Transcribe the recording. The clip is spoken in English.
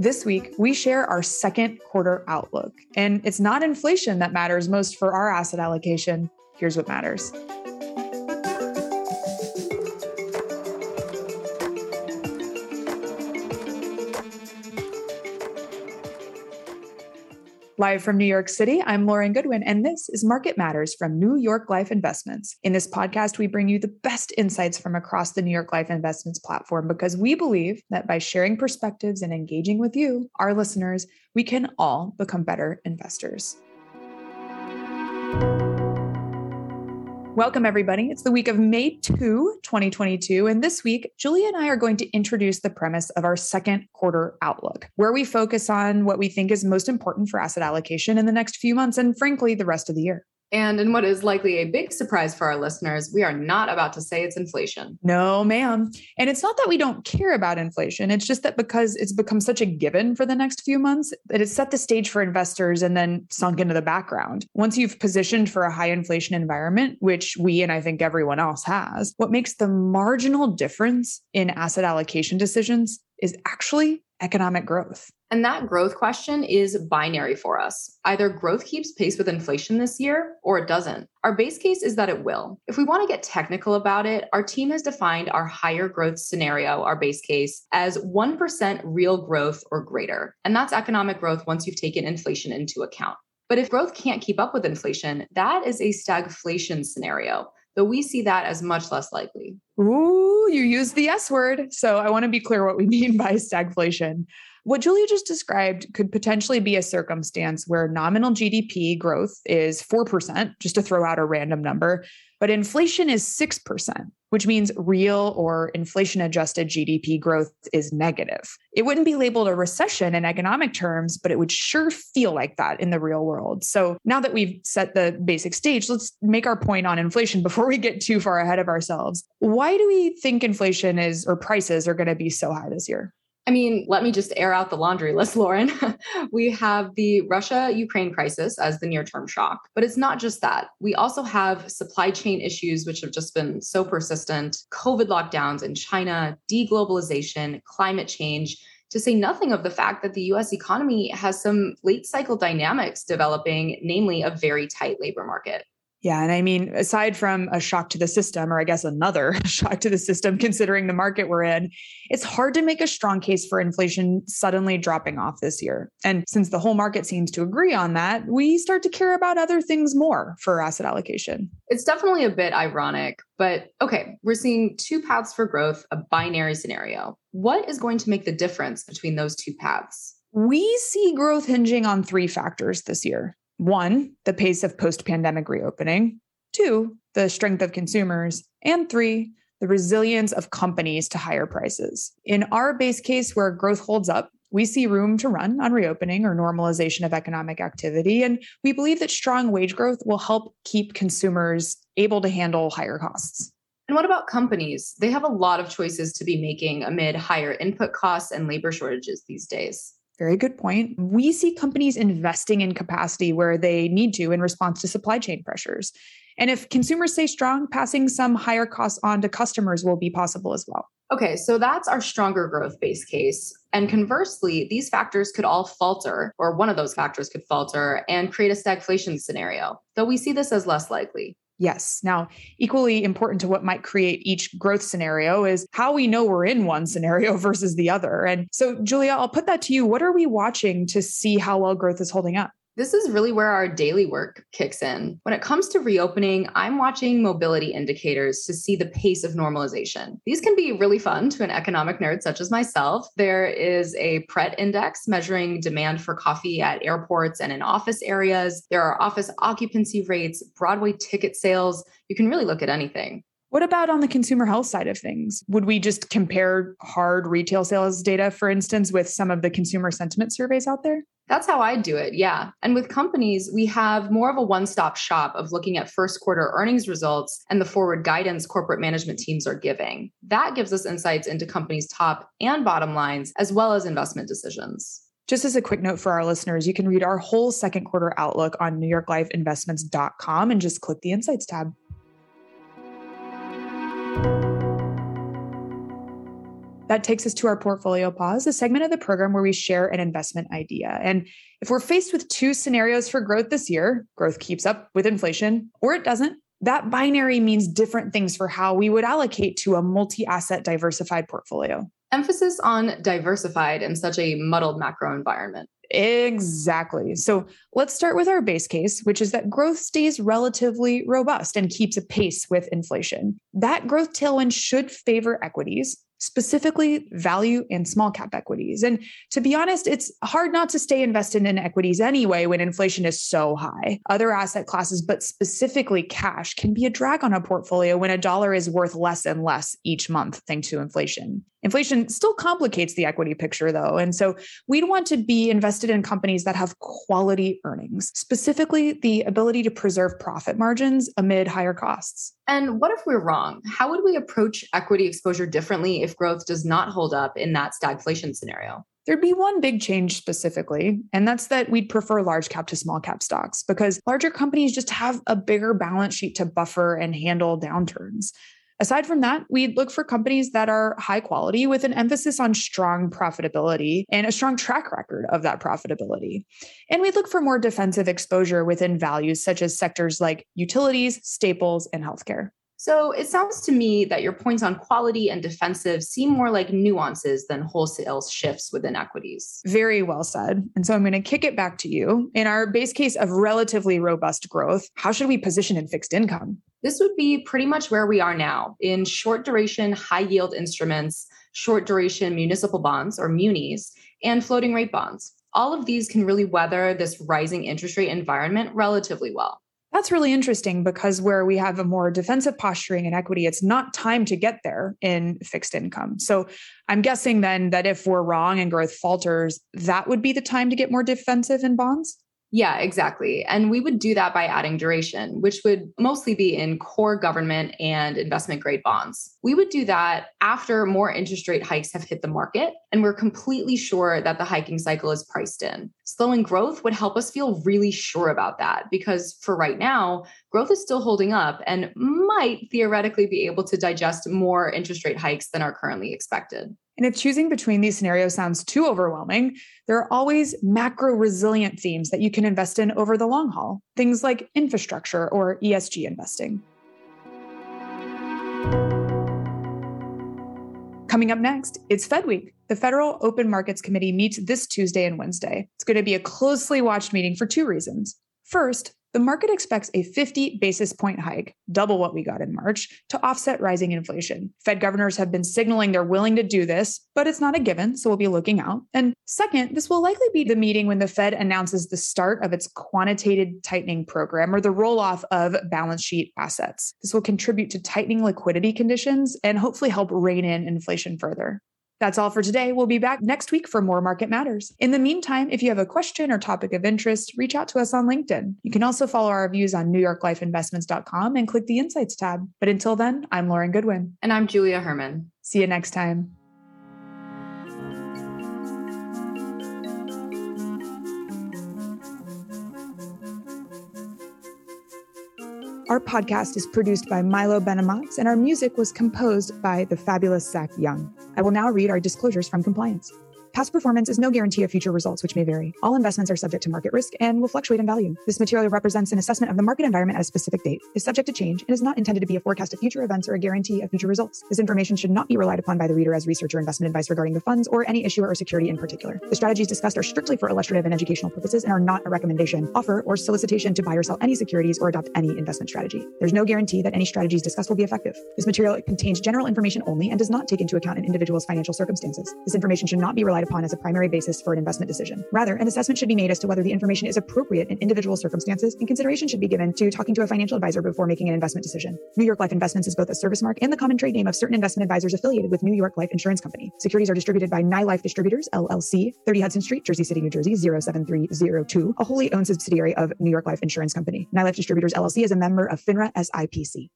This week, we share our second quarter outlook. And it's not inflation that matters most for our asset allocation. Here's what matters. Live from New York City, I'm Lauren Goodwin, and this is Market Matters from New York Life Investments. In this podcast, we bring you the best insights from across the New York Life Investments platform because we believe that by sharing perspectives and engaging with you, our listeners, we can all become better investors. Welcome, everybody. It's the week of May 2, 2022. And this week, Julia and I are going to introduce the premise of our second quarter outlook, where we focus on what we think is most important for asset allocation in the next few months and, frankly, the rest of the year. And in what is likely a big surprise for our listeners, we are not about to say it's inflation. No, ma'am. And it's not that we don't care about inflation. It's just that because it's become such a given for the next few months, that it's set the stage for investors and then sunk into the background. Once you've positioned for a high inflation environment, which we and I think everyone else has, what makes the marginal difference in asset allocation decisions is actually economic growth. And that growth question is binary for us. Either growth keeps pace with inflation this year or it doesn't. Our base case is that it will. If we want to get technical about it, our team has defined our higher growth scenario, our base case, as 1% real growth or greater. And that's economic growth once you've taken inflation into account. But if growth can't keep up with inflation, that is a stagflation scenario though we see that as much less likely. Ooh, you used the S word. So I want to be clear what we mean by stagflation. What Julia just described could potentially be a circumstance where nominal GDP growth is 4%, just to throw out a random number, but inflation is 6%, which means real or inflation adjusted GDP growth is negative. It wouldn't be labeled a recession in economic terms, but it would sure feel like that in the real world. So now that we've set the basic stage, let's make our point on inflation before we get too far ahead of ourselves. Why do we think inflation is or prices are going to be so high this year? I mean, let me just air out the laundry list, Lauren. we have the Russia Ukraine crisis as the near term shock, but it's not just that. We also have supply chain issues, which have just been so persistent, COVID lockdowns in China, deglobalization, climate change. To say nothing of the fact that the US economy has some late cycle dynamics developing, namely a very tight labor market. Yeah. And I mean, aside from a shock to the system, or I guess another shock to the system, considering the market we're in, it's hard to make a strong case for inflation suddenly dropping off this year. And since the whole market seems to agree on that, we start to care about other things more for asset allocation. It's definitely a bit ironic, but okay, we're seeing two paths for growth, a binary scenario. What is going to make the difference between those two paths? We see growth hinging on three factors this year. One, the pace of post pandemic reopening. Two, the strength of consumers. And three, the resilience of companies to higher prices. In our base case, where growth holds up, we see room to run on reopening or normalization of economic activity. And we believe that strong wage growth will help keep consumers able to handle higher costs. And what about companies? They have a lot of choices to be making amid higher input costs and labor shortages these days. Very good point. We see companies investing in capacity where they need to in response to supply chain pressures. And if consumers stay strong, passing some higher costs on to customers will be possible as well. Okay, so that's our stronger growth base case. And conversely, these factors could all falter, or one of those factors could falter and create a stagflation scenario, though we see this as less likely. Yes. Now, equally important to what might create each growth scenario is how we know we're in one scenario versus the other. And so, Julia, I'll put that to you. What are we watching to see how well growth is holding up? This is really where our daily work kicks in. When it comes to reopening, I'm watching mobility indicators to see the pace of normalization. These can be really fun to an economic nerd such as myself. There is a Pret index measuring demand for coffee at airports and in office areas. There are office occupancy rates, Broadway ticket sales. You can really look at anything. What about on the consumer health side of things? Would we just compare hard retail sales data, for instance, with some of the consumer sentiment surveys out there? That's how I do it. Yeah. And with companies, we have more of a one stop shop of looking at first quarter earnings results and the forward guidance corporate management teams are giving. That gives us insights into companies' top and bottom lines, as well as investment decisions. Just as a quick note for our listeners, you can read our whole second quarter outlook on newyorklifeinvestments.com and just click the Insights tab. That takes us to our portfolio pause, a segment of the program where we share an investment idea. And if we're faced with two scenarios for growth this year, growth keeps up with inflation or it doesn't, that binary means different things for how we would allocate to a multi asset diversified portfolio. Emphasis on diversified in such a muddled macro environment. Exactly. So let's start with our base case, which is that growth stays relatively robust and keeps a pace with inflation. That growth tailwind should favor equities, specifically value and small cap equities. And to be honest, it's hard not to stay invested in equities anyway when inflation is so high. Other asset classes, but specifically cash, can be a drag on a portfolio when a dollar is worth less and less each month thanks to inflation. Inflation still complicates the equity picture, though. And so we'd want to be invested in companies that have quality earnings, specifically the ability to preserve profit margins amid higher costs. And what if we're wrong? How would we approach equity exposure differently if growth does not hold up in that stagflation scenario? There'd be one big change specifically, and that's that we'd prefer large cap to small cap stocks because larger companies just have a bigger balance sheet to buffer and handle downturns. Aside from that, we'd look for companies that are high quality with an emphasis on strong profitability and a strong track record of that profitability. And we'd look for more defensive exposure within values such as sectors like utilities, staples, and healthcare. So it sounds to me that your points on quality and defensive seem more like nuances than wholesale shifts within equities. Very well said. And so I'm going to kick it back to you. In our base case of relatively robust growth, how should we position in fixed income? This would be pretty much where we are now in short duration, high yield instruments, short duration municipal bonds or munis, and floating rate bonds. All of these can really weather this rising interest rate environment relatively well. That's really interesting because where we have a more defensive posturing in equity, it's not time to get there in fixed income. So I'm guessing then that if we're wrong and growth falters, that would be the time to get more defensive in bonds. Yeah, exactly. And we would do that by adding duration, which would mostly be in core government and investment grade bonds. We would do that after more interest rate hikes have hit the market and we're completely sure that the hiking cycle is priced in. Slowing growth would help us feel really sure about that because for right now, growth is still holding up and might theoretically be able to digest more interest rate hikes than are currently expected. And if choosing between these scenarios sounds too overwhelming, there are always macro resilient themes that you can invest in over the long haul, things like infrastructure or ESG investing. Coming up next, it's Fed Week. The Federal Open Markets Committee meets this Tuesday and Wednesday. It's going to be a closely watched meeting for two reasons. First, the market expects a 50 basis point hike, double what we got in March, to offset rising inflation. Fed governors have been signaling they're willing to do this, but it's not a given, so we'll be looking out. And second, this will likely be the meeting when the Fed announces the start of its quantitative tightening program or the roll off of balance sheet assets. This will contribute to tightening liquidity conditions and hopefully help rein in inflation further. That's all for today. We'll be back next week for more Market Matters. In the meantime, if you have a question or topic of interest, reach out to us on LinkedIn. You can also follow our views on NewYorkLifeInvestments.com and click the Insights tab. But until then, I'm Lauren Goodwin. And I'm Julia Herman. See you next time. Our podcast is produced by Milo Benamatz, and our music was composed by the fabulous Zach Young. I will now read our disclosures from compliance. Past performance is no guarantee of future results, which may vary. All investments are subject to market risk and will fluctuate in value. This material represents an assessment of the market environment at a specific date, is subject to change, and is not intended to be a forecast of future events or a guarantee of future results. This information should not be relied upon by the reader as research or investment advice regarding the funds or any issuer or security in particular. The strategies discussed are strictly for illustrative and educational purposes and are not a recommendation, offer, or solicitation to buy or sell any securities or adopt any investment strategy. There's no guarantee that any strategies discussed will be effective. This material contains general information only and does not take into account an individual's financial circumstances. This information should not be relied upon as a primary basis basis for an investment decision. Rather, an assessment should be made as to whether the information is appropriate in individual circumstances, and consideration should be given to talking to a financial advisor before making an investment decision. New York Life Investments is both a service mark and the common trade name of certain investment advisors affiliated with New York Life Insurance Company. Securities are distributed by NyLife Distributors, LLC, 30 Hudson Street, Jersey City, New Jersey, 07302, a wholly owned subsidiary of New York Life Insurance Company. NyLife Distributors, LLC is a member of FINRA SIPC.